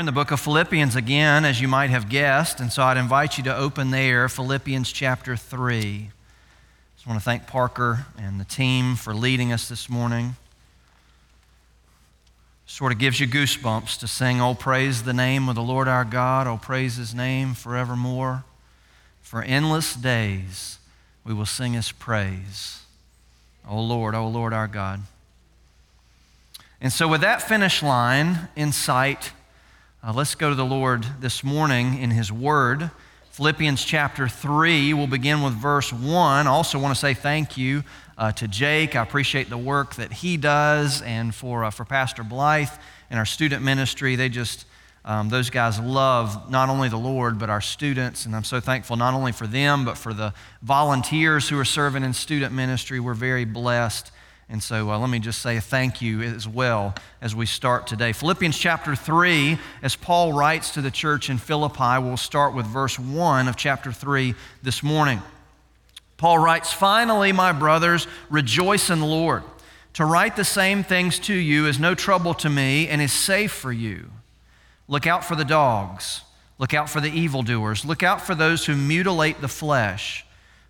In the book of Philippians again, as you might have guessed, and so I'd invite you to open there, Philippians chapter 3. Just want to thank Parker and the team for leading us this morning. Sort of gives you goosebumps to sing, Oh, praise the name of the Lord our God, oh, praise his name forevermore. For endless days we will sing his praise. Oh, Lord, oh, Lord our God. And so, with that finish line in sight, uh, let's go to the Lord this morning in His Word. Philippians chapter 3, we'll begin with verse 1. I also want to say thank you uh, to Jake. I appreciate the work that he does, and for, uh, for Pastor Blythe and our student ministry. They just, um, those guys love not only the Lord, but our students, and I'm so thankful not only for them, but for the volunteers who are serving in student ministry. We're very blessed and so uh, let me just say thank you as well as we start today. Philippians chapter 3, as Paul writes to the church in Philippi, we'll start with verse 1 of chapter 3 this morning. Paul writes, Finally, my brothers, rejoice in the Lord. To write the same things to you is no trouble to me and is safe for you. Look out for the dogs. Look out for the evildoers. Look out for those who mutilate the flesh.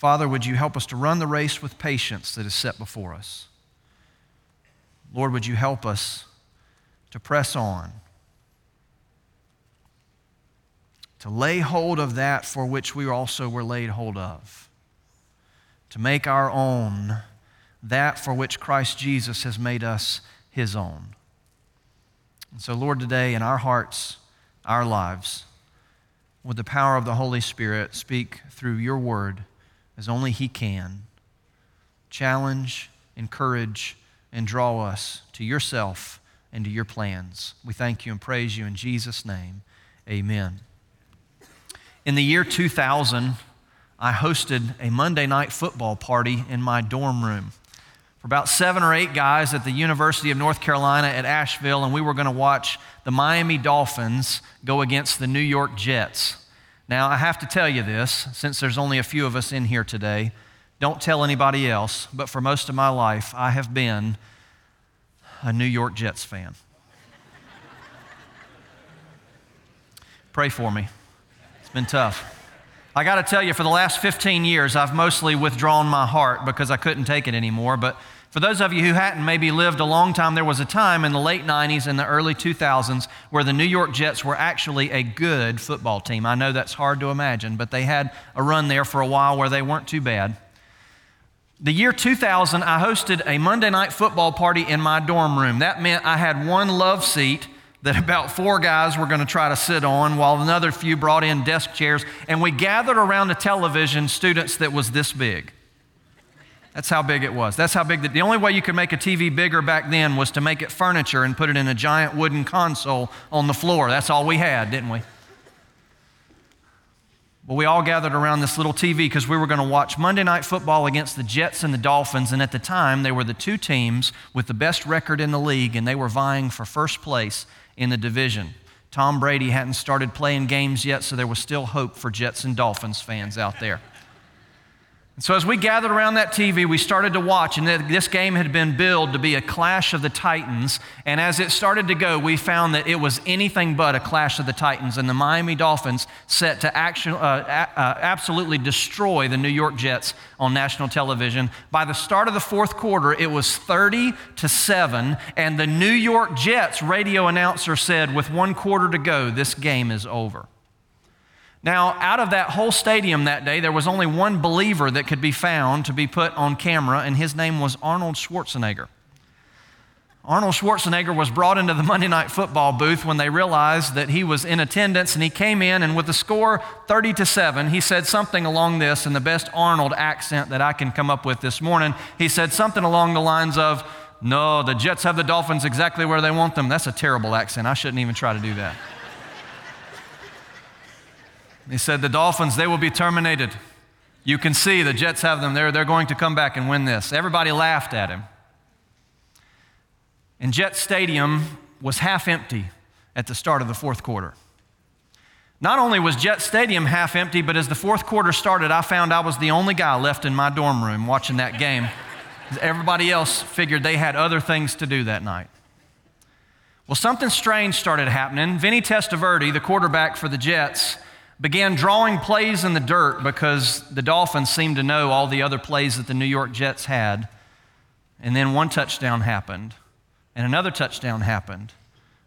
Father, would you help us to run the race with patience that is set before us? Lord, would you help us to press on, to lay hold of that for which we also were laid hold of, to make our own that for which Christ Jesus has made us his own. And so, Lord, today in our hearts, our lives, with the power of the Holy Spirit, speak through your word as only He can. Challenge, encourage, and draw us to yourself and to your plans. We thank you and praise you in Jesus' name. Amen. In the year 2000, I hosted a Monday night football party in my dorm room for about seven or eight guys at the University of North Carolina at Asheville, and we were going to watch the Miami Dolphins go against the New York Jets. Now, I have to tell you this, since there's only a few of us in here today. Don't tell anybody else, but for most of my life, I have been a New York Jets fan. Pray for me. It's been tough. I got to tell you, for the last 15 years, I've mostly withdrawn my heart because I couldn't take it anymore. But for those of you who hadn't maybe lived a long time, there was a time in the late 90s and the early 2000s where the New York Jets were actually a good football team. I know that's hard to imagine, but they had a run there for a while where they weren't too bad. The year 2000, I hosted a Monday night football party in my dorm room. That meant I had one love seat that about four guys were going to try to sit on, while another few brought in desk chairs, and we gathered around a television, students that was this big. That's how big it was. That's how big the, the only way you could make a TV bigger back then was to make it furniture and put it in a giant wooden console on the floor. That's all we had, didn't we? Well, we all gathered around this little TV because we were going to watch Monday Night Football against the Jets and the Dolphins. And at the time, they were the two teams with the best record in the league, and they were vying for first place in the division. Tom Brady hadn't started playing games yet, so there was still hope for Jets and Dolphins fans out there. So, as we gathered around that TV, we started to watch, and this game had been billed to be a clash of the Titans. And as it started to go, we found that it was anything but a clash of the Titans, and the Miami Dolphins set to action, uh, uh, absolutely destroy the New York Jets on national television. By the start of the fourth quarter, it was 30 to 7, and the New York Jets radio announcer said, with one quarter to go, this game is over. Now, out of that whole stadium that day, there was only one believer that could be found to be put on camera, and his name was Arnold Schwarzenegger. Arnold Schwarzenegger was brought into the Monday Night Football booth when they realized that he was in attendance, and he came in, and with the score 30 to 7, he said something along this in the best Arnold accent that I can come up with this morning. He said something along the lines of, No, the Jets have the Dolphins exactly where they want them. That's a terrible accent. I shouldn't even try to do that. He said, The Dolphins, they will be terminated. You can see the Jets have them. They're, they're going to come back and win this. Everybody laughed at him. And Jet Stadium was half empty at the start of the fourth quarter. Not only was Jet Stadium half empty, but as the fourth quarter started, I found I was the only guy left in my dorm room watching that game. Everybody else figured they had other things to do that night. Well, something strange started happening. Vinny Testaverde, the quarterback for the Jets, began drawing plays in the dirt because the Dolphins seemed to know all the other plays that the New York Jets had. And then one touchdown happened, and another touchdown happened,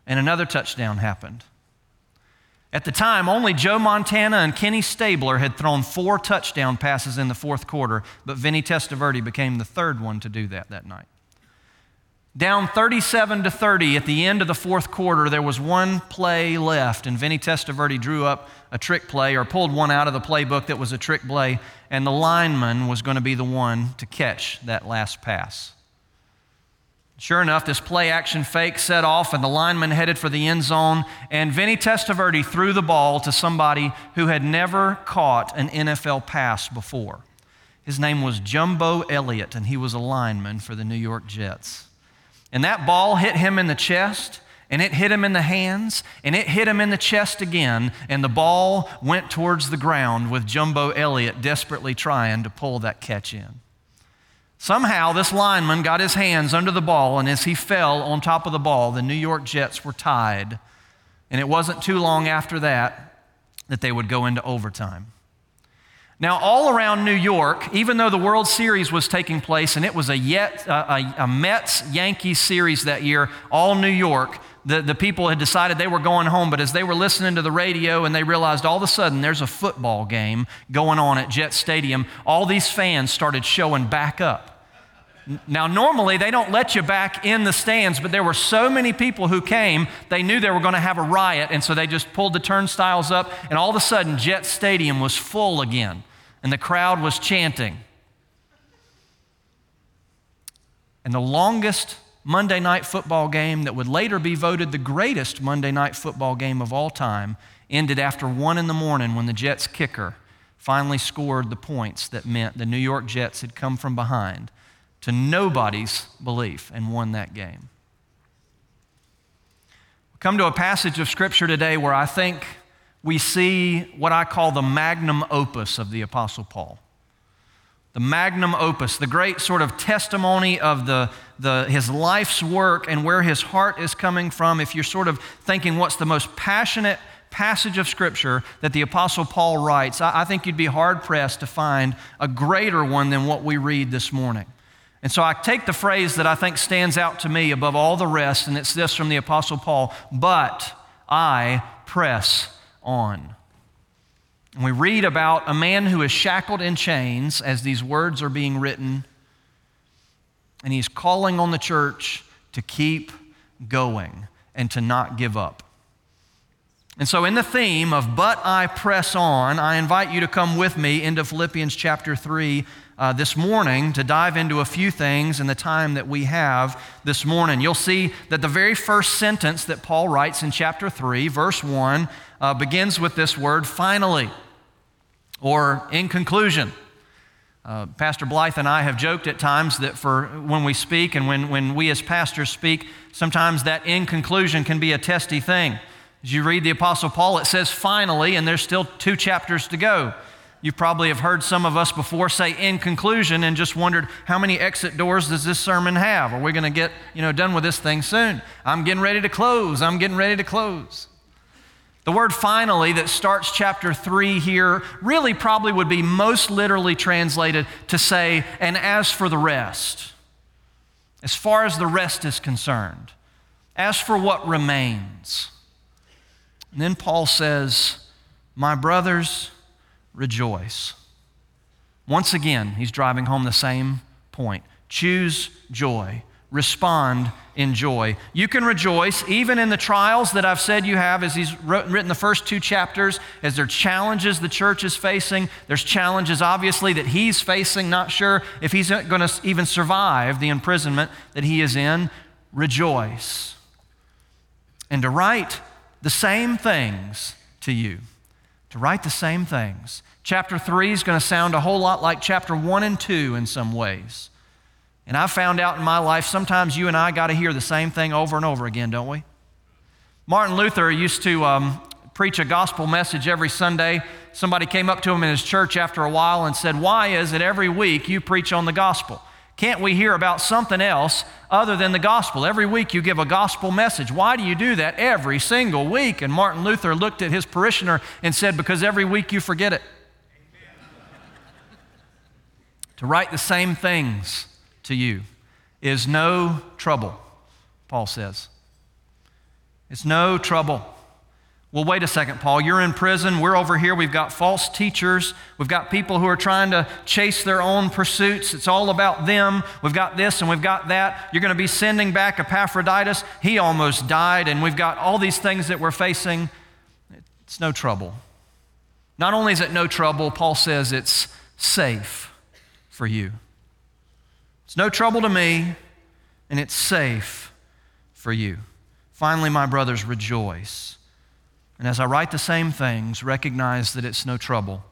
and another touchdown happened. At the time, only Joe Montana and Kenny Stabler had thrown four touchdown passes in the fourth quarter, but Vinny Testaverde became the third one to do that that night. Down 37 to 30 at the end of the fourth quarter, there was one play left, and Vinny Testaverde drew up a trick play or pulled one out of the playbook that was a trick play, and the lineman was going to be the one to catch that last pass. Sure enough, this play action fake set off, and the lineman headed for the end zone, and Vinny Testaverde threw the ball to somebody who had never caught an NFL pass before. His name was Jumbo Elliott, and he was a lineman for the New York Jets. And that ball hit him in the chest, and it hit him in the hands, and it hit him in the chest again, and the ball went towards the ground with Jumbo Elliott desperately trying to pull that catch in. Somehow, this lineman got his hands under the ball, and as he fell on top of the ball, the New York Jets were tied. And it wasn't too long after that that they would go into overtime. Now, all around New York, even though the World Series was taking place and it was a, yet, a, a Mets Yankees series that year, all New York, the, the people had decided they were going home, but as they were listening to the radio and they realized all of a sudden there's a football game going on at Jet Stadium, all these fans started showing back up. Now, normally they don't let you back in the stands, but there were so many people who came, they knew they were going to have a riot, and so they just pulled the turnstiles up, and all of a sudden Jet Stadium was full again and the crowd was chanting. And the longest Monday night football game that would later be voted the greatest Monday night football game of all time ended after one in the morning when the Jets kicker finally scored the points that meant the New York Jets had come from behind to nobody's belief and won that game. We come to a passage of Scripture today where I think we see what I call the magnum opus of the Apostle Paul. The magnum opus, the great sort of testimony of the, the, his life's work and where his heart is coming from. If you're sort of thinking what's the most passionate passage of Scripture that the Apostle Paul writes, I, I think you'd be hard pressed to find a greater one than what we read this morning. And so I take the phrase that I think stands out to me above all the rest, and it's this from the Apostle Paul But I press on. And we read about a man who is shackled in chains as these words are being written, and he's calling on the church to keep going and to not give up. And so, in the theme of But I Press On, I invite you to come with me into Philippians chapter 3 uh, this morning to dive into a few things in the time that we have this morning. You'll see that the very first sentence that Paul writes in chapter 3, verse 1, uh, begins with this word finally, or in conclusion. Uh, Pastor Blythe and I have joked at times that for when we speak and when, when we as pastors speak, sometimes that in conclusion can be a testy thing. As you read the Apostle Paul, it says finally, and there's still two chapters to go. You probably have heard some of us before say in conclusion and just wondered how many exit doors does this sermon have? Are we going to get, you know, done with this thing soon? I'm getting ready to close. I'm getting ready to close. The word finally that starts chapter 3 here really probably would be most literally translated to say, and as for the rest, as far as the rest is concerned, as for what remains. And then Paul says, My brothers, rejoice. Once again, he's driving home the same point. Choose joy. Respond in joy. You can rejoice even in the trials that I've said you have, as he's written the first two chapters, as there are challenges the church is facing. There's challenges, obviously, that he's facing, not sure if he's going to even survive the imprisonment that he is in. Rejoice. And to write the same things to you, to write the same things. Chapter 3 is going to sound a whole lot like chapter 1 and 2 in some ways. And I found out in my life sometimes you and I got to hear the same thing over and over again, don't we? Martin Luther used to um, preach a gospel message every Sunday. Somebody came up to him in his church after a while and said, Why is it every week you preach on the gospel? Can't we hear about something else other than the gospel? Every week you give a gospel message. Why do you do that every single week? And Martin Luther looked at his parishioner and said, Because every week you forget it. to write the same things to you is no trouble, Paul says. It's no trouble. Well, wait a second, Paul. You're in prison. We're over here. We've got false teachers. We've got people who are trying to chase their own pursuits. It's all about them. We've got this and we've got that. You're going to be sending back Epaphroditus. He almost died, and we've got all these things that we're facing. It's no trouble. Not only is it no trouble, Paul says it's safe for you. It's no trouble to me, and it's safe for you. Finally, my brothers, rejoice. And as I write the same things, recognize that it's no trouble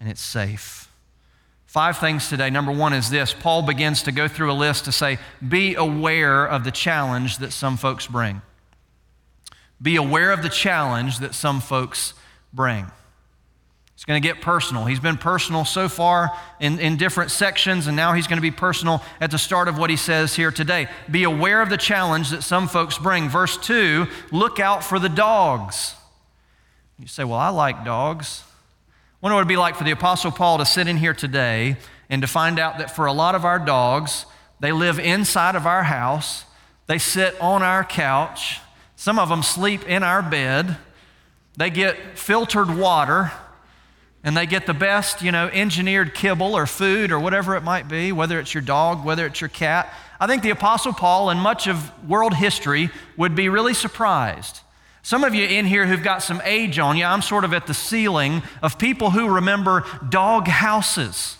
and it's safe. Five things today. Number one is this Paul begins to go through a list to say, be aware of the challenge that some folks bring. Be aware of the challenge that some folks bring. It's going to get personal. He's been personal so far in, in different sections, and now he's going to be personal at the start of what he says here today. Be aware of the challenge that some folks bring. Verse 2 look out for the dogs. You say, Well, I like dogs. I wonder what it'd be like for the Apostle Paul to sit in here today and to find out that for a lot of our dogs, they live inside of our house, they sit on our couch, some of them sleep in our bed, they get filtered water and they get the best, you know, engineered kibble or food or whatever it might be, whether it's your dog, whether it's your cat. I think the Apostle Paul and much of world history would be really surprised. Some of you in here who've got some age on you, I'm sort of at the ceiling of people who remember dog houses.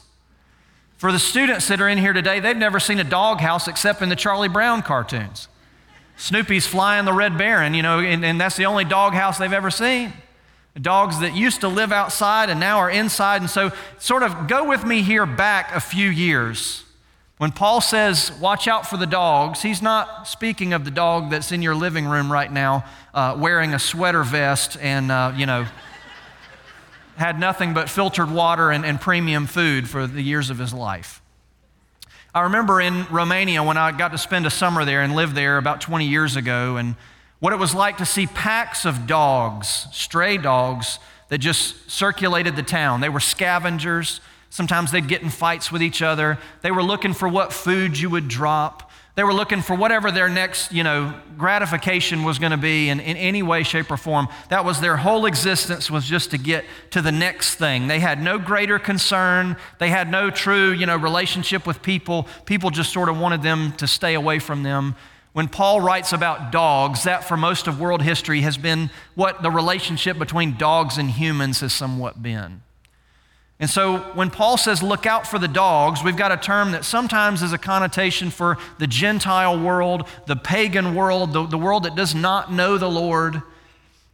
For the students that are in here today, they've never seen a dog house except in the Charlie Brown cartoons. Snoopy's flying the Red Baron, you know, and, and that's the only dog house they've ever seen dogs that used to live outside and now are inside. And so, sort of go with me here back a few years. When Paul says, watch out for the dogs, he's not speaking of the dog that's in your living room right now uh, wearing a sweater vest and, uh, you know, had nothing but filtered water and, and premium food for the years of his life. I remember in Romania when I got to spend a summer there and live there about 20 years ago, and what it was like to see packs of dogs, stray dogs, that just circulated the town. They were scavengers. Sometimes they'd get in fights with each other. They were looking for what food you would drop. They were looking for whatever their next, you know, gratification was going to be in, in any way, shape, or form. That was their whole existence was just to get to the next thing. They had no greater concern. They had no true, you know, relationship with people. People just sort of wanted them to stay away from them. When Paul writes about dogs, that for most of world history has been what the relationship between dogs and humans has somewhat been. And so when Paul says, look out for the dogs, we've got a term that sometimes is a connotation for the Gentile world, the pagan world, the, the world that does not know the Lord.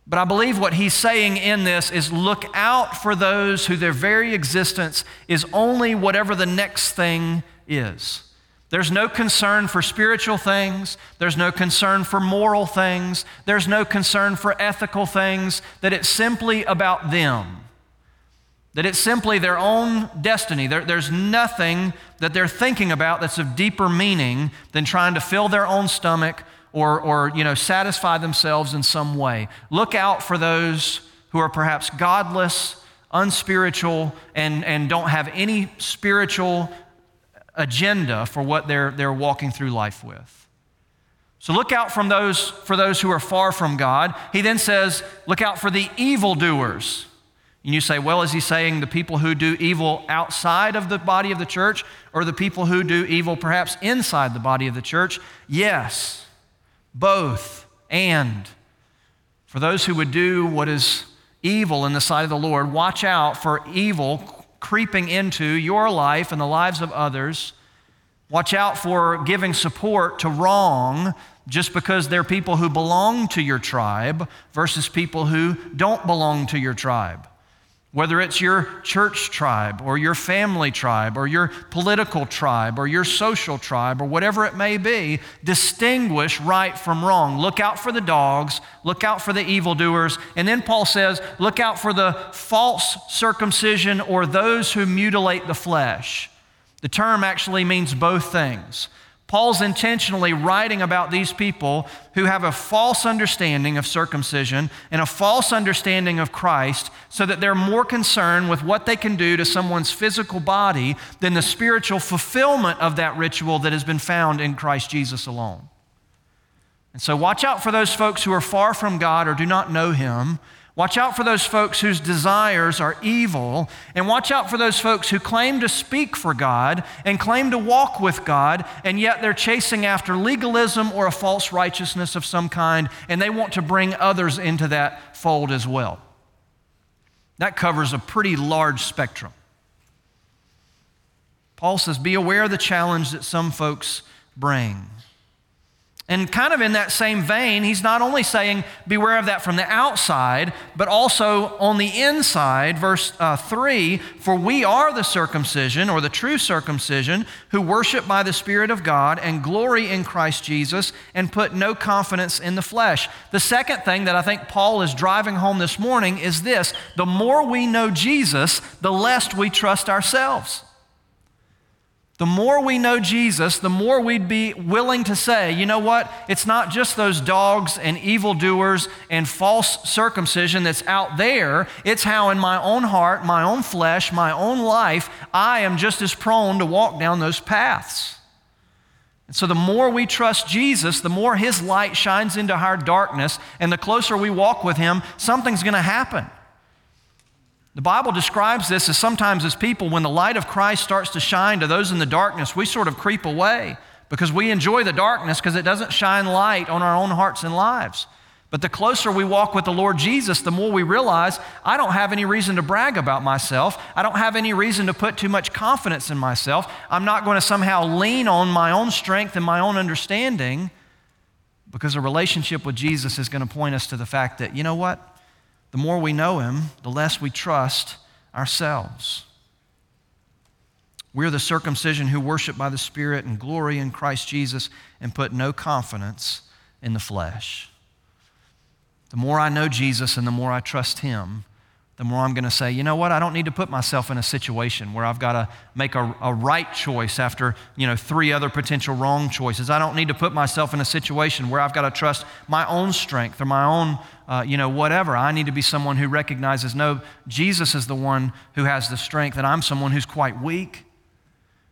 But I believe what he's saying in this is look out for those who their very existence is only whatever the next thing is. There's no concern for spiritual things. There's no concern for moral things. There's no concern for ethical things. That it's simply about them. That it's simply their own destiny. There, there's nothing that they're thinking about that's of deeper meaning than trying to fill their own stomach or, or you know, satisfy themselves in some way. Look out for those who are perhaps godless, unspiritual, and, and don't have any spiritual agenda for what they're, they're walking through life with. So look out from those, for those who are far from God. He then says, look out for the evildoers. And you say, well, is he saying the people who do evil outside of the body of the church or the people who do evil perhaps inside the body of the church? Yes, both and. For those who would do what is evil in the sight of the Lord, watch out for evil creeping into your life and the lives of others. Watch out for giving support to wrong just because they're people who belong to your tribe versus people who don't belong to your tribe. Whether it's your church tribe or your family tribe or your political tribe or your social tribe or whatever it may be, distinguish right from wrong. Look out for the dogs, look out for the evildoers. And then Paul says, look out for the false circumcision or those who mutilate the flesh. The term actually means both things. Paul's intentionally writing about these people who have a false understanding of circumcision and a false understanding of Christ so that they're more concerned with what they can do to someone's physical body than the spiritual fulfillment of that ritual that has been found in Christ Jesus alone. And so, watch out for those folks who are far from God or do not know Him Watch out for those folks whose desires are evil, and watch out for those folks who claim to speak for God and claim to walk with God, and yet they're chasing after legalism or a false righteousness of some kind, and they want to bring others into that fold as well. That covers a pretty large spectrum. Paul says, Be aware of the challenge that some folks bring. And kind of in that same vein, he's not only saying, beware of that from the outside, but also on the inside. Verse uh, 3 For we are the circumcision, or the true circumcision, who worship by the Spirit of God and glory in Christ Jesus and put no confidence in the flesh. The second thing that I think Paul is driving home this morning is this the more we know Jesus, the less we trust ourselves. The more we know Jesus, the more we'd be willing to say, you know what? It's not just those dogs and evildoers and false circumcision that's out there. It's how in my own heart, my own flesh, my own life, I am just as prone to walk down those paths. And so the more we trust Jesus, the more his light shines into our darkness, and the closer we walk with him, something's going to happen. The Bible describes this as sometimes as people, when the light of Christ starts to shine to those in the darkness, we sort of creep away because we enjoy the darkness because it doesn't shine light on our own hearts and lives. But the closer we walk with the Lord Jesus, the more we realize I don't have any reason to brag about myself. I don't have any reason to put too much confidence in myself. I'm not going to somehow lean on my own strength and my own understanding because a relationship with Jesus is going to point us to the fact that, you know what? The more we know Him, the less we trust ourselves. We're the circumcision who worship by the Spirit and glory in Christ Jesus and put no confidence in the flesh. The more I know Jesus and the more I trust Him, the more I'm going to say, you know what, I don't need to put myself in a situation where I've got to make a, a, right choice after, you know, three other potential wrong choices. I don't need to put myself in a situation where I've got to trust my own strength or my own, uh, you know, whatever. I need to be someone who recognizes, no, Jesus is the one who has the strength, and I'm someone who's quite weak.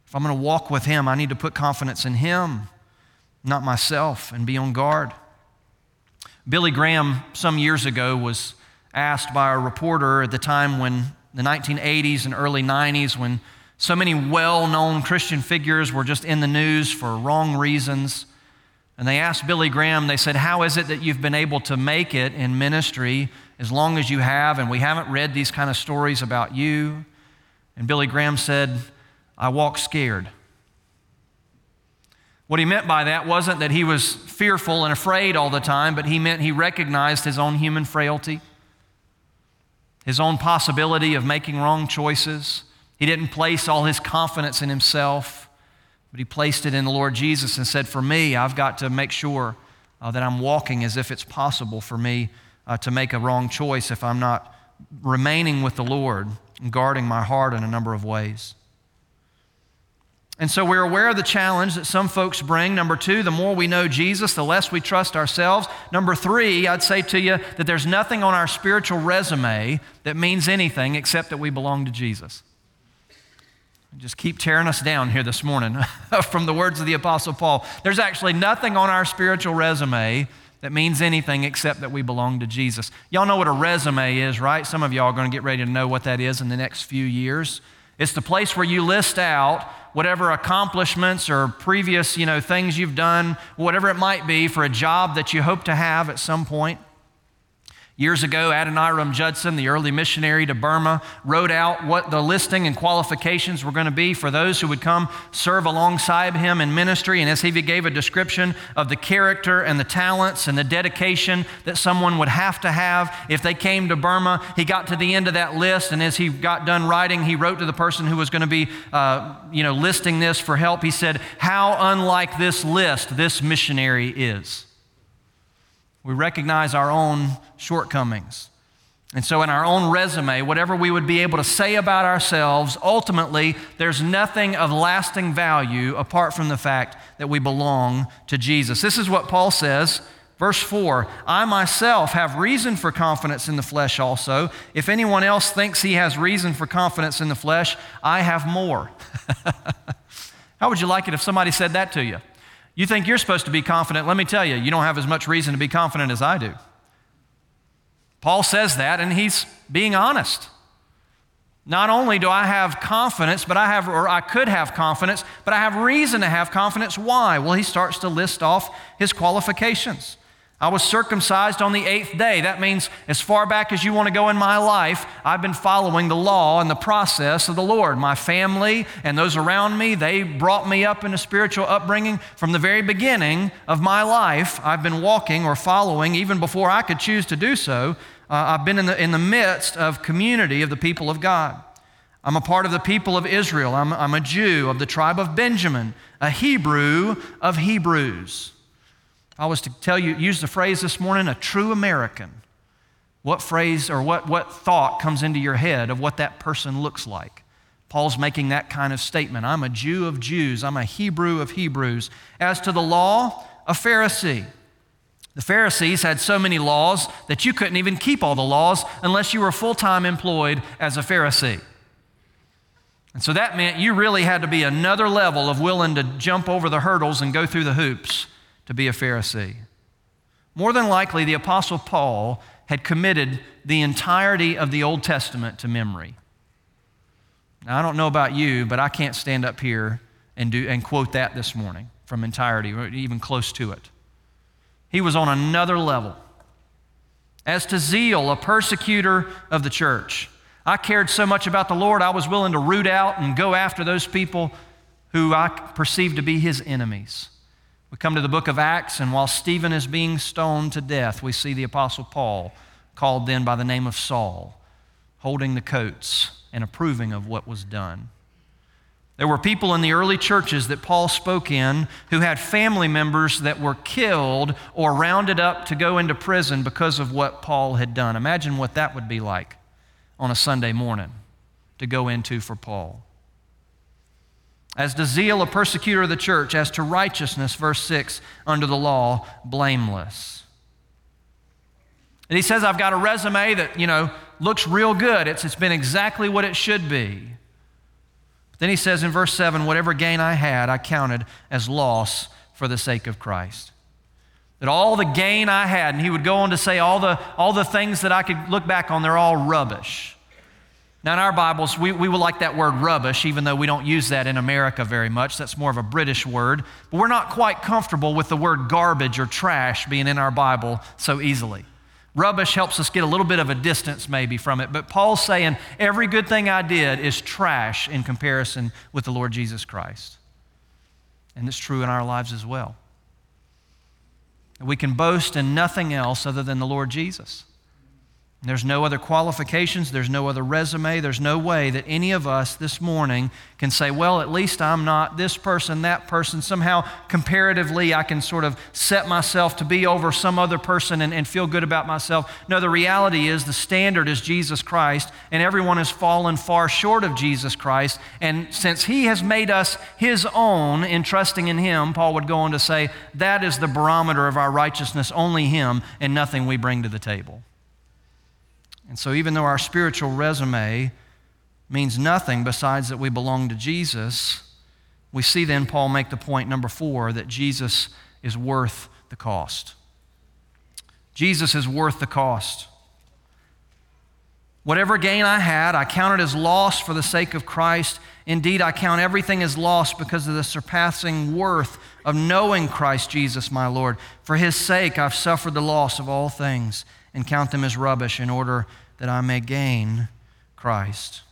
If I'm going to walk with Him, I need to put confidence in Him, not myself, and be on guard. Billy Graham, some years ago, was asked by a reporter at the time when the 1980s and early 90s, when so many well known Christian figures were just in the news for wrong reasons. And they asked Billy Graham, they said, How is it that you've been able to make it in ministry as long as you have, and we haven't read these kind of stories about you? And Billy Graham said, I walk scared. What he meant by that wasn't that he was fearful and afraid all the time, but he meant he recognized his own human frailty, his own possibility of making wrong choices. He didn't place all his confidence in himself, but he placed it in the Lord Jesus and said, For me, I've got to make sure uh, that I'm walking as if it's possible for me uh, to make a wrong choice if I'm not remaining with the Lord and guarding my heart in a number of ways. And so we're aware of the challenge that some folks bring. Number two, the more we know Jesus, the less we trust ourselves. Number three, I'd say to you that there's nothing on our spiritual resume that means anything except that we belong to Jesus. Just keep tearing us down here this morning from the words of the Apostle Paul. There's actually nothing on our spiritual resume that means anything except that we belong to Jesus. Y'all know what a resume is, right? Some of y'all are going to get ready to know what that is in the next few years. It's the place where you list out whatever accomplishments or previous, you know, things you've done, whatever it might be for a job that you hope to have at some point. Years ago, Adoniram Judson, the early missionary to Burma, wrote out what the listing and qualifications were going to be for those who would come serve alongside him in ministry. And as he gave a description of the character and the talents and the dedication that someone would have to have if they came to Burma, he got to the end of that list. And as he got done writing, he wrote to the person who was going to be, uh, you know, listing this for help. He said, How unlike this list this missionary is. We recognize our own shortcomings. And so, in our own resume, whatever we would be able to say about ourselves, ultimately, there's nothing of lasting value apart from the fact that we belong to Jesus. This is what Paul says, verse 4 I myself have reason for confidence in the flesh also. If anyone else thinks he has reason for confidence in the flesh, I have more. How would you like it if somebody said that to you? You think you're supposed to be confident. Let me tell you, you don't have as much reason to be confident as I do. Paul says that, and he's being honest. Not only do I have confidence, but I have, or I could have confidence, but I have reason to have confidence. Why? Well, he starts to list off his qualifications. I was circumcised on the eighth day. That means, as far back as you want to go in my life, I've been following the law and the process of the Lord. My family and those around me, they brought me up in a spiritual upbringing from the very beginning of my life. I've been walking or following, even before I could choose to do so. Uh, I've been in the, in the midst of community of the people of God. I'm a part of the people of Israel. I'm, I'm a Jew of the tribe of Benjamin, a Hebrew of Hebrews. I was to tell you, use the phrase this morning, a true American. What phrase or what, what thought comes into your head of what that person looks like? Paul's making that kind of statement. I'm a Jew of Jews, I'm a Hebrew of Hebrews. As to the law, a Pharisee. The Pharisees had so many laws that you couldn't even keep all the laws unless you were full time employed as a Pharisee. And so that meant you really had to be another level of willing to jump over the hurdles and go through the hoops to be a Pharisee. More than likely, the Apostle Paul had committed the entirety of the Old Testament to memory. Now, I don't know about you, but I can't stand up here and, do, and quote that this morning from entirety, or even close to it. He was on another level. As to zeal, a persecutor of the church. I cared so much about the Lord, I was willing to root out and go after those people who I perceived to be his enemies. We come to the book of Acts, and while Stephen is being stoned to death, we see the Apostle Paul, called then by the name of Saul, holding the coats and approving of what was done. There were people in the early churches that Paul spoke in who had family members that were killed or rounded up to go into prison because of what Paul had done. Imagine what that would be like on a Sunday morning to go into for Paul. As to zeal, a persecutor of the church, as to righteousness, verse 6, under the law, blameless. And he says, I've got a resume that, you know, looks real good. It's, it's been exactly what it should be. But then he says in verse 7, whatever gain I had, I counted as loss for the sake of Christ. That all the gain I had, and he would go on to say all the, all the things that I could look back on, they're all rubbish. Now, in our Bibles, we, we will like that word rubbish, even though we don't use that in America very much. That's more of a British word. But we're not quite comfortable with the word garbage or trash being in our Bible so easily. Rubbish helps us get a little bit of a distance maybe from it. But Paul's saying every good thing I did is trash in comparison with the Lord Jesus Christ. And it's true in our lives as well. We can boast in nothing else other than the Lord Jesus. There's no other qualifications, there's no other resume, there's no way that any of us this morning can say, well, at least I'm not this person, that person. Somehow, comparatively, I can sort of set myself to be over some other person and, and feel good about myself. No, the reality is the standard is Jesus Christ, and everyone has fallen far short of Jesus Christ. And since He has made us His own in trusting in Him, Paul would go on to say, that is the barometer of our righteousness, only Him and nothing we bring to the table. And so, even though our spiritual resume means nothing besides that we belong to Jesus, we see then Paul make the point number four that Jesus is worth the cost. Jesus is worth the cost. Whatever gain I had, I counted as loss for the sake of Christ. Indeed, I count everything as loss because of the surpassing worth of knowing Christ Jesus, my Lord. For his sake, I've suffered the loss of all things and count them as rubbish in order that I may gain Christ.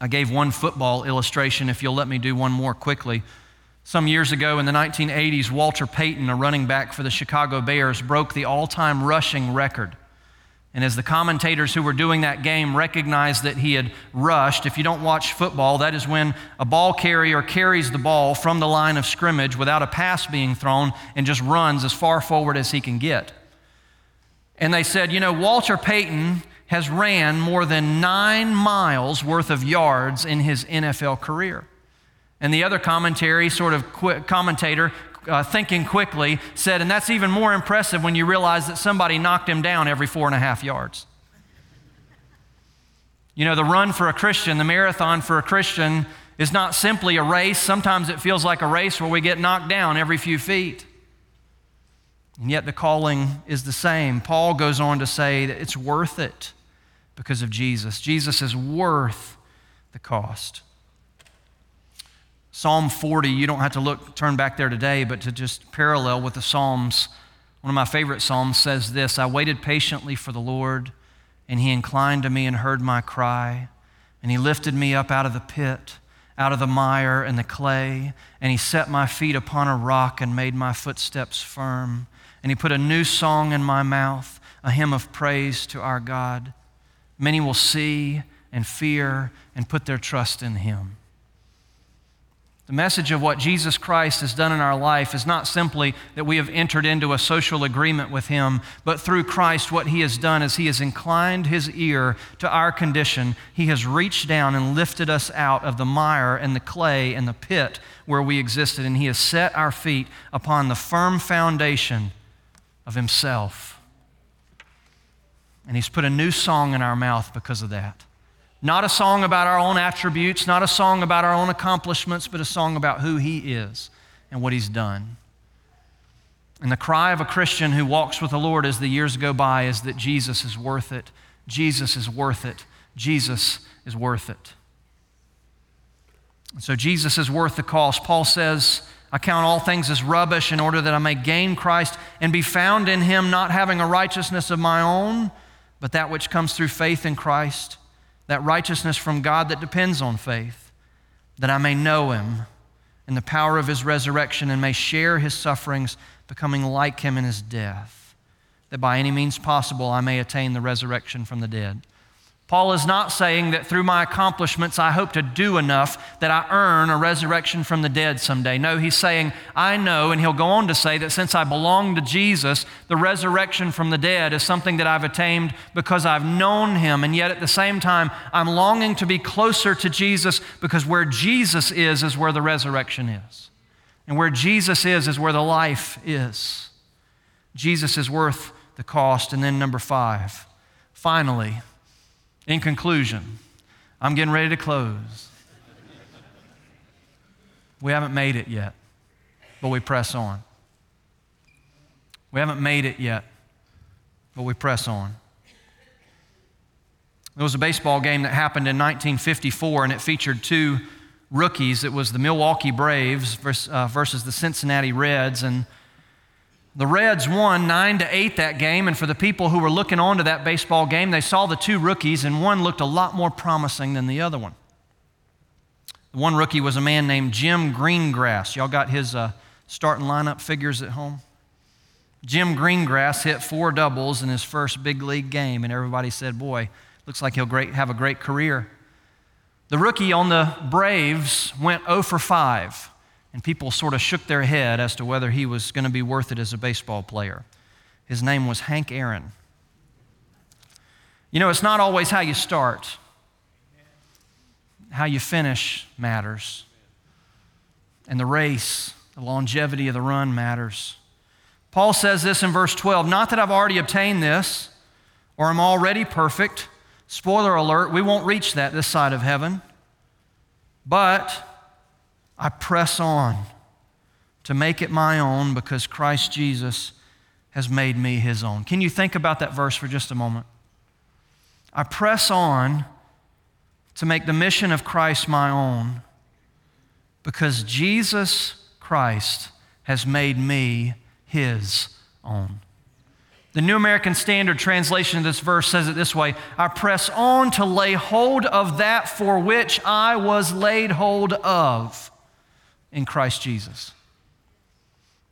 I gave one football illustration, if you'll let me do one more quickly. Some years ago in the 1980s, Walter Payton, a running back for the Chicago Bears, broke the all time rushing record. And as the commentators who were doing that game recognized that he had rushed, if you don't watch football, that is when a ball carrier carries the ball from the line of scrimmage without a pass being thrown and just runs as far forward as he can get. And they said, you know, Walter Payton has ran more than nine miles worth of yards in his NFL career. And the other commentary, sort of qu- commentator, uh, thinking quickly, said, and that's even more impressive when you realize that somebody knocked him down every four and a half yards. You know, the run for a Christian, the marathon for a Christian, is not simply a race. Sometimes it feels like a race where we get knocked down every few feet. And yet the calling is the same. Paul goes on to say that it's worth it because of Jesus. Jesus is worth the cost. Psalm 40, you don't have to look, turn back there today, but to just parallel with the Psalms, one of my favorite Psalms says this I waited patiently for the Lord, and he inclined to me and heard my cry, and he lifted me up out of the pit out of the mire and the clay, and he set my feet upon a rock and made my footsteps firm and he put a new song in my mouth, a hymn of praise to our God. Many will see and fear and put their trust in him. The message of what Jesus Christ has done in our life is not simply that we have entered into a social agreement with Him, but through Christ, what He has done is He has inclined His ear to our condition. He has reached down and lifted us out of the mire and the clay and the pit where we existed, and He has set our feet upon the firm foundation of himself. And he's put a new song in our mouth because of that. Not a song about our own attributes, not a song about our own accomplishments, but a song about who he is and what he's done. And the cry of a Christian who walks with the Lord as the years go by is that Jesus is worth it. Jesus is worth it. Jesus is worth it. So Jesus is worth the cost. Paul says, I count all things as rubbish in order that I may gain Christ and be found in him, not having a righteousness of my own, but that which comes through faith in Christ, that righteousness from God that depends on faith, that I may know him in the power of his resurrection and may share his sufferings, becoming like him in his death, that by any means possible I may attain the resurrection from the dead. Paul is not saying that through my accomplishments I hope to do enough that I earn a resurrection from the dead someday. No, he's saying, I know, and he'll go on to say that since I belong to Jesus, the resurrection from the dead is something that I've attained because I've known him. And yet at the same time, I'm longing to be closer to Jesus because where Jesus is, is where the resurrection is. And where Jesus is, is where the life is. Jesus is worth the cost. And then, number five, finally, in conclusion, I'm getting ready to close. We haven't made it yet, but we press on. We haven't made it yet, but we press on. There was a baseball game that happened in 1954, and it featured two rookies. It was the Milwaukee Braves uh, versus the Cincinnati Reds, and the Reds won 9 to 8 that game, and for the people who were looking on to that baseball game, they saw the two rookies, and one looked a lot more promising than the other one. The one rookie was a man named Jim Greengrass. Y'all got his uh, starting lineup figures at home? Jim Greengrass hit four doubles in his first big league game, and everybody said, Boy, looks like he'll great, have a great career. The rookie on the Braves went 0 for 5, and people sort of shook their head as to whether he was going to be worth it as a baseball player. His name was Hank Aaron. You know, it's not always how you start, how you finish matters. And the race, the longevity of the run matters. Paul says this in verse 12 Not that I've already obtained this or am already perfect Spoiler alert, we won't reach that this side of heaven. But I press on to make it my own because Christ Jesus has made me his own. Can you think about that verse for just a moment? I press on to make the mission of Christ my own because Jesus Christ has made me his own. The New American Standard translation of this verse says it this way I press on to lay hold of that for which I was laid hold of in Christ Jesus.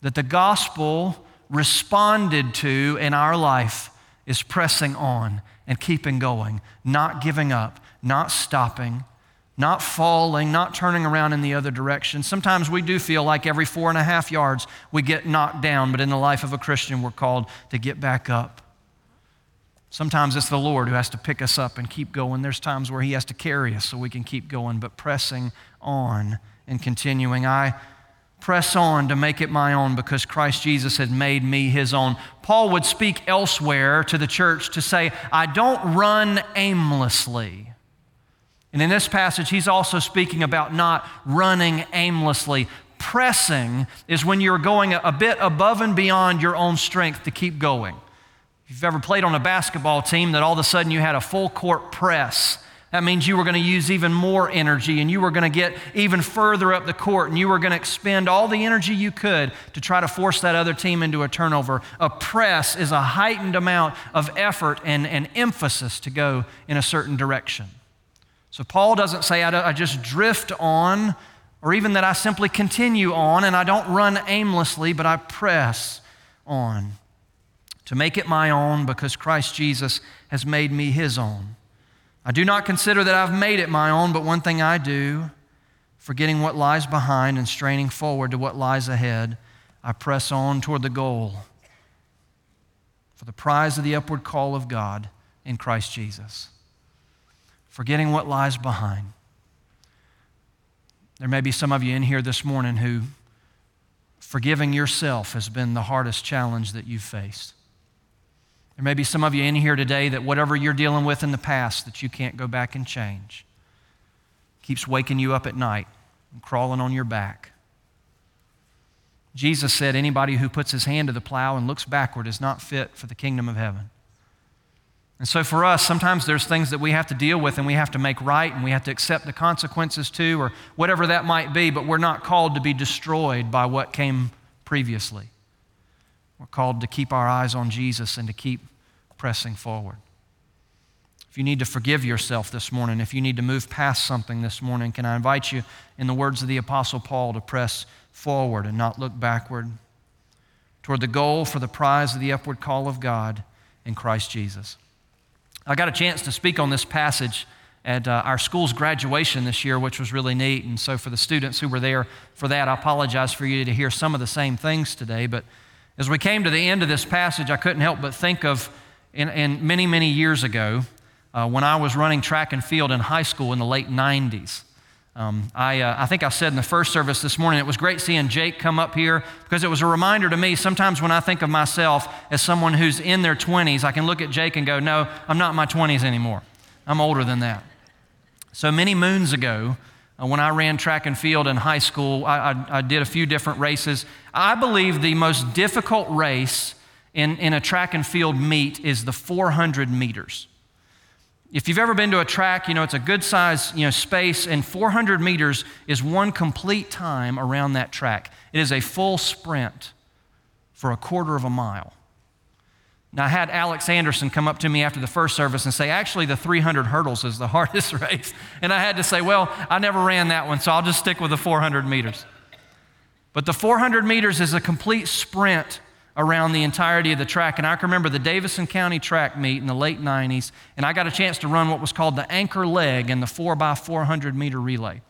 That the gospel responded to in our life is pressing on and keeping going, not giving up, not stopping, not falling, not turning around in the other direction. Sometimes we do feel like every four and a half yards we get knocked down, but in the life of a Christian, we're called to get back up. Sometimes it's the Lord who has to pick us up and keep going. There's times where He has to carry us so we can keep going, but pressing on and continuing. I press on to make it my own because Christ Jesus had made me His own. Paul would speak elsewhere to the church to say, I don't run aimlessly. And in this passage, he's also speaking about not running aimlessly. Pressing is when you're going a bit above and beyond your own strength to keep going. If you've ever played on a basketball team that all of a sudden you had a full court press, that means you were going to use even more energy and you were going to get even further up the court and you were going to expend all the energy you could to try to force that other team into a turnover. A press is a heightened amount of effort and, and emphasis to go in a certain direction. So Paul doesn't say I, I just drift on or even that I simply continue on and I don't run aimlessly, but I press on to make it my own because Christ Jesus has made me his own. I do not consider that I've made it my own, but one thing I do, forgetting what lies behind and straining forward to what lies ahead, I press on toward the goal for the prize of the upward call of God in Christ Jesus forgetting what lies behind. There may be some of you in here this morning who forgiving yourself has been the hardest challenge that you've faced. There may be some of you in here today that whatever you're dealing with in the past that you can't go back and change keeps waking you up at night and crawling on your back. Jesus said, Anybody who puts his hand to the plow and looks backward is not fit for the kingdom of heaven. And so for us, sometimes there's things that we have to deal with and we have to make right and we have to accept the consequences too, or whatever that might be, but we're not called to be destroyed by what came previously. We're called to keep our eyes on Jesus and to keep pressing forward. If you need to forgive yourself this morning, if you need to move past something this morning, can I invite you, in the words of the Apostle Paul, to press forward and not look backward toward the goal for the prize of the upward call of God in Christ Jesus? I got a chance to speak on this passage at uh, our school's graduation this year, which was really neat. And so, for the students who were there for that, I apologize for you to hear some of the same things today. But as we came to the end of this passage, I couldn't help but think of in, in many, many years ago uh, when I was running track and field in high school in the late 90s. Um, I, uh, I think I said in the first service this morning, it was great seeing Jake come up here because it was a reminder to me. Sometimes when I think of myself as someone who's in their 20s, I can look at Jake and go, No, I'm not in my 20s anymore. I'm older than that. So many moons ago, uh, when I ran track and field in high school, I, I, I did a few different races. I believe the most difficult race in, in a track and field meet is the 400 meters If you've ever been to a track, you know it's a good size you know, space, and 400 meters is one complete time around that track. It is a full sprint for a quarter of a mile. Now, I had Alex Anderson come up to me after the first service and say, actually, the 300 hurdles is the hardest race. And I had to say, well, I never ran that one, so I'll just stick with the 400 meters. But the 400 meters is a complete sprint around the entirety of the track. And I can remember the Davidson County track meet in the late 90s, and I got a chance to run what was called the anchor leg in the 4x400 meter relay.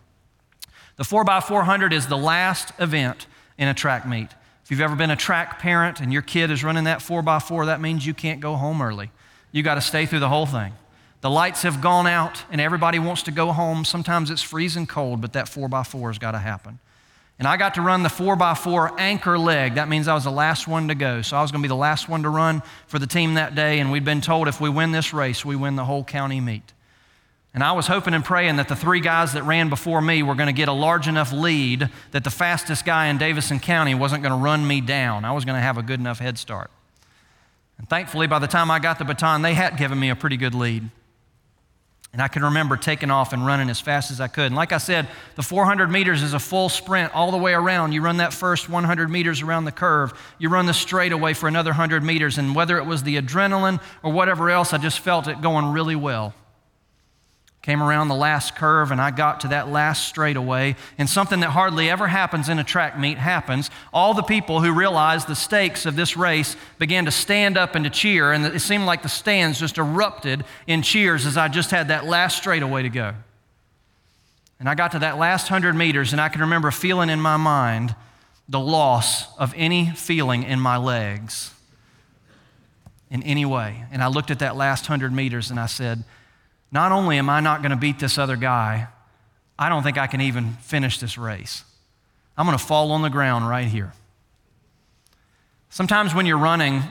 The 4x400 is the last event in a track meet. If you've ever been a track parent and your kid is running that 4x4, that means you can't go home early. You got to stay through the whole thing. The lights have gone out and everybody wants to go home. Sometimes it's freezing cold, but that 4x4 has got to happen. And I got to run the 4x4 anchor leg. That means I was the last one to go. So I was going to be the last one to run for the team that day. And we'd been told if we win this race, we win the whole county meet. And I was hoping and praying that the three guys that ran before me were going to get a large enough lead that the fastest guy in Davidson County wasn't going to run me down. I was going to have a good enough head start. And thankfully, by the time I got the baton, they had given me a pretty good lead. And I can remember taking off and running as fast as I could. And like I said, the 400 meters is a full sprint all the way around. You run that first 100 meters around the curve, you run the straightaway for another 100 meters. And whether it was the adrenaline or whatever else, I just felt it going really well. Came around the last curve and I got to that last straightaway, and something that hardly ever happens in a track meet happens. All the people who realized the stakes of this race began to stand up and to cheer, and it seemed like the stands just erupted in cheers as I just had that last straightaway to go. And I got to that last hundred meters, and I can remember feeling in my mind the loss of any feeling in my legs in any way. And I looked at that last hundred meters and I said, not only am I not going to beat this other guy, I don't think I can even finish this race. I'm going to fall on the ground right here. Sometimes when you're running,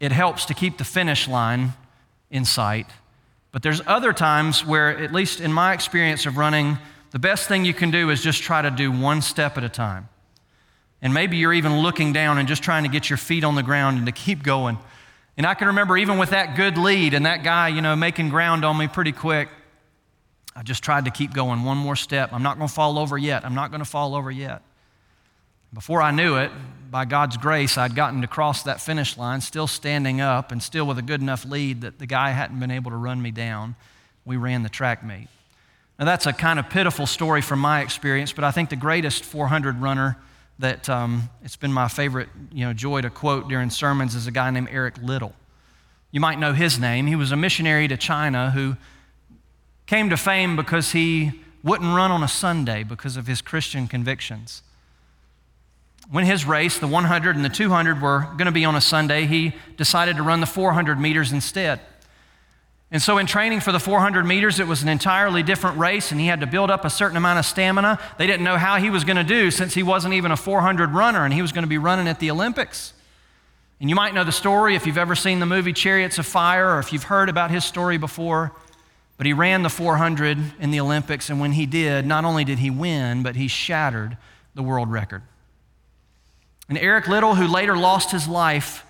it helps to keep the finish line in sight. But there's other times where, at least in my experience of running, the best thing you can do is just try to do one step at a time. And maybe you're even looking down and just trying to get your feet on the ground and to keep going. And I can remember even with that good lead and that guy, you know, making ground on me pretty quick, I just tried to keep going one more step. I'm not going to fall over yet. I'm not going to fall over yet. Before I knew it, by God's grace, I'd gotten to cross that finish line, still standing up and still with a good enough lead that the guy hadn't been able to run me down. We ran the track meet. Now, that's a kind of pitiful story from my experience, but I think the greatest 400 runner that um, it's been my favorite you know, joy to quote during sermons is a guy named Eric Liddell. You might know his name. He was a missionary to China who came to fame because he wouldn't run on a Sunday because of his Christian convictions. When his race, the 100 and the 200, were going to be on a Sunday, he decided to run the 400 meters instead. And so, in training for the 400 meters, it was an entirely different race, and he had to build up a certain amount of stamina. They didn't know how he was going to do since he wasn't even a 400 runner, and he was going to be running at the Olympics. And you might know the story if you've ever seen the movie Chariots of Fire or if you've heard about his story before. But he ran the 400 in the Olympics, and when he did, not only did he win, but he shattered the world record. And Eric Liddell, who later lost his life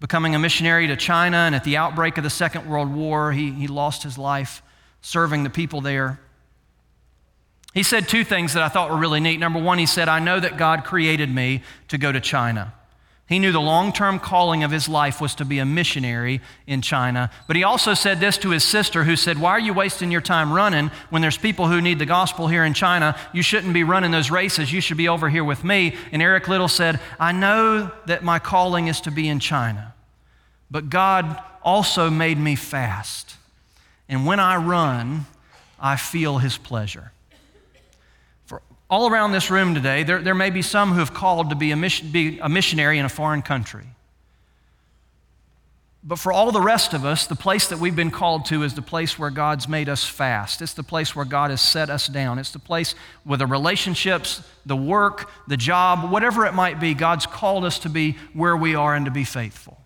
becoming a missionary to China, and at the outbreak of the Second World War, he, he lost his life serving the people there. He said two things that I thought were really neat. Number one, he said, I know that God created me to go to China. He knew the long term calling of his life was to be a missionary in China. But he also said this to his sister, who said, Why are you wasting your time running when there's people who need the gospel here in China? You shouldn't be running those races. You should be over here with me. And Eric Liddell said, I know that my calling is to be in China, but God also made me fast. And when I run, I feel his pleasure all around this room today, there, there may be some who have called to be a, mission, be a missionary in a foreign country. But for all the rest of us, the place that we've been called to is the place where God's made us fast. It's the place where God has set us down. It's the place where the relationships, the work, the job, whatever it might be, God's called us to be where we are and to be faithful.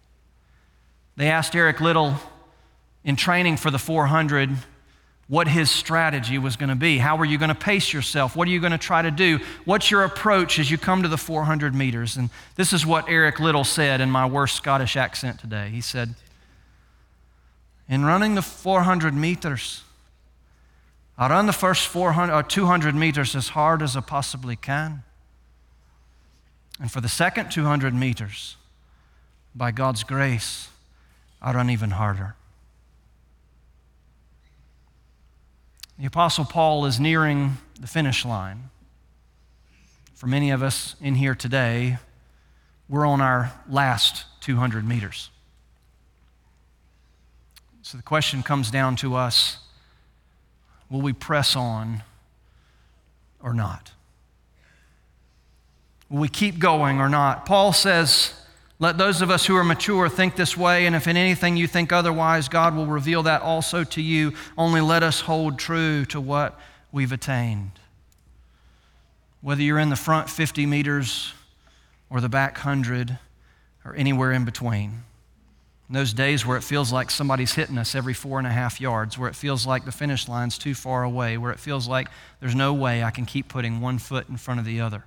They asked Eric Liddell in training for the 400 what his strategy was going to be. How are you going to pace yourself? What are you going to try to do? What's your approach as you come to the 400 meters? And this is what Eric Liddell said in my worst Scottish accent today. He said, in running the 400 meters. I run the first 400 or uh, 200 meters as hard as I possibly can. And for the second 200 meters, by God's grace, I run even harder. The Apostle Paul is nearing the finish line. For many of us in here today, we're on our last 200 meters. So the question comes down to us will we press on or not? Will we keep going or not? Paul says, Let those of us who are mature think this way, and if in anything you think otherwise, God will reveal that also to you. Only let us hold true to what we've attained. Whether you're in the front 50 meters or the back 100 or anywhere in between. In those days where it feels like somebody's hitting us every four and a half yards, where it feels like the finish line's too far away, where it feels like there's no way I can keep putting one foot in front of the other.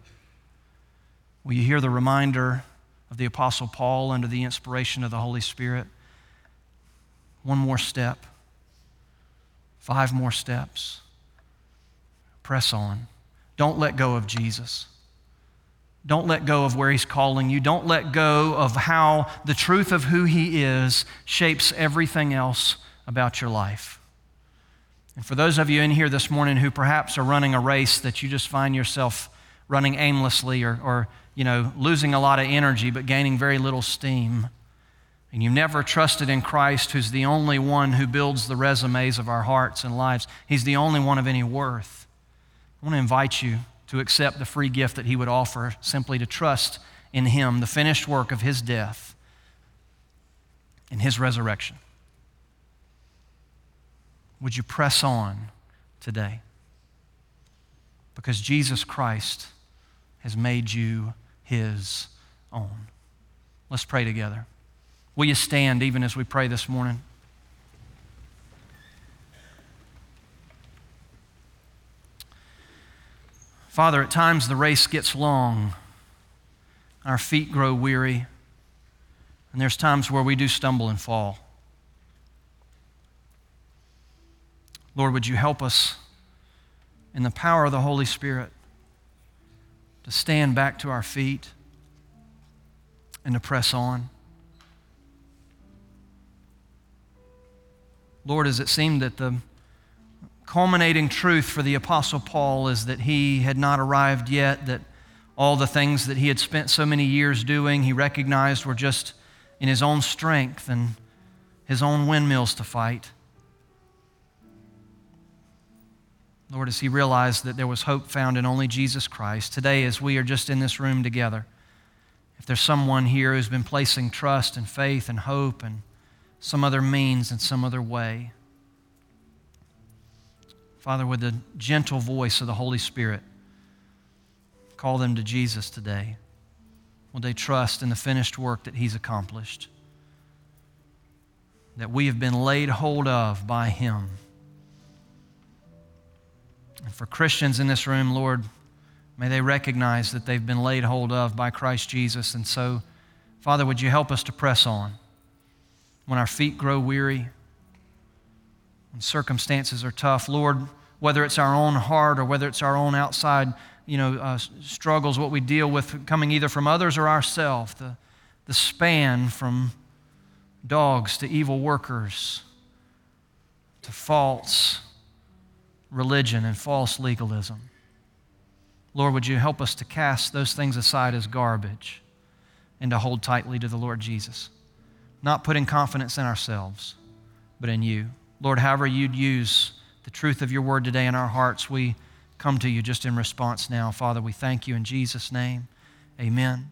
Will you hear the reminder of the Apostle Paul under the inspiration of the Holy Spirit? One more step, five more steps. Press on. Don't let go of Jesus. Don't let go of where He's calling you. Don't let go of how the truth of who He is shapes everything else about your life. And for those of you in here this morning who perhaps are running a race that you just find yourself running aimlessly or, or you know, losing a lot of energy but gaining very little steam, and you've never trusted in Christ, who's the only one who builds the resumes of our hearts and lives, He's the only one of any worth. I want to invite you to accept the free gift that He would offer, simply to trust in Him, the finished work of His death and His resurrection. Would you press on today? Because Jesus Christ has made you his own. Let's pray together. Will you stand even as we pray this morning? Father, at times the race gets long, our feet grow weary, and there's times where we do stumble and fall. Lord, would you help us in the power of the Holy Spirit to stand back to our feet and to press on. Lord, as it seemed that the culminating truth for the Apostle Paul is that he had not arrived yet, that all the things that he had spent so many years doing, he recognized were just in his own strength and his own windmills to fight. Lord, as he realized that there was hope found in only Jesus Christ, today, as we are just in this room together, if there's someone here who's been placing trust and faith and hope and some other means in some other way, Father, with the gentle voice of the Holy Spirit, call them to Jesus today. Will they trust in the finished work that He's accomplished? That we have been laid hold of by Him. And for Christians in this room, Lord, may they recognize that they've been laid hold of by Christ Jesus. And so, Father, would you help us to press on when our feet grow weary, when circumstances are tough? Lord, whether it's our own heart or whether it's our own outside you know, uh, struggles, what we deal with coming either from others or ourselves, the, the span from dogs to evil workers to faults religion and false legalism. Lord, would you help us to cast those things aside as garbage and to hold tightly to the Lord Jesus? Not putting confidence in ourselves, but in you. Lord, however you'd use the truth of your word today in our hearts, we come to you just in response now. Father, we thank you in Jesus' name. Amen.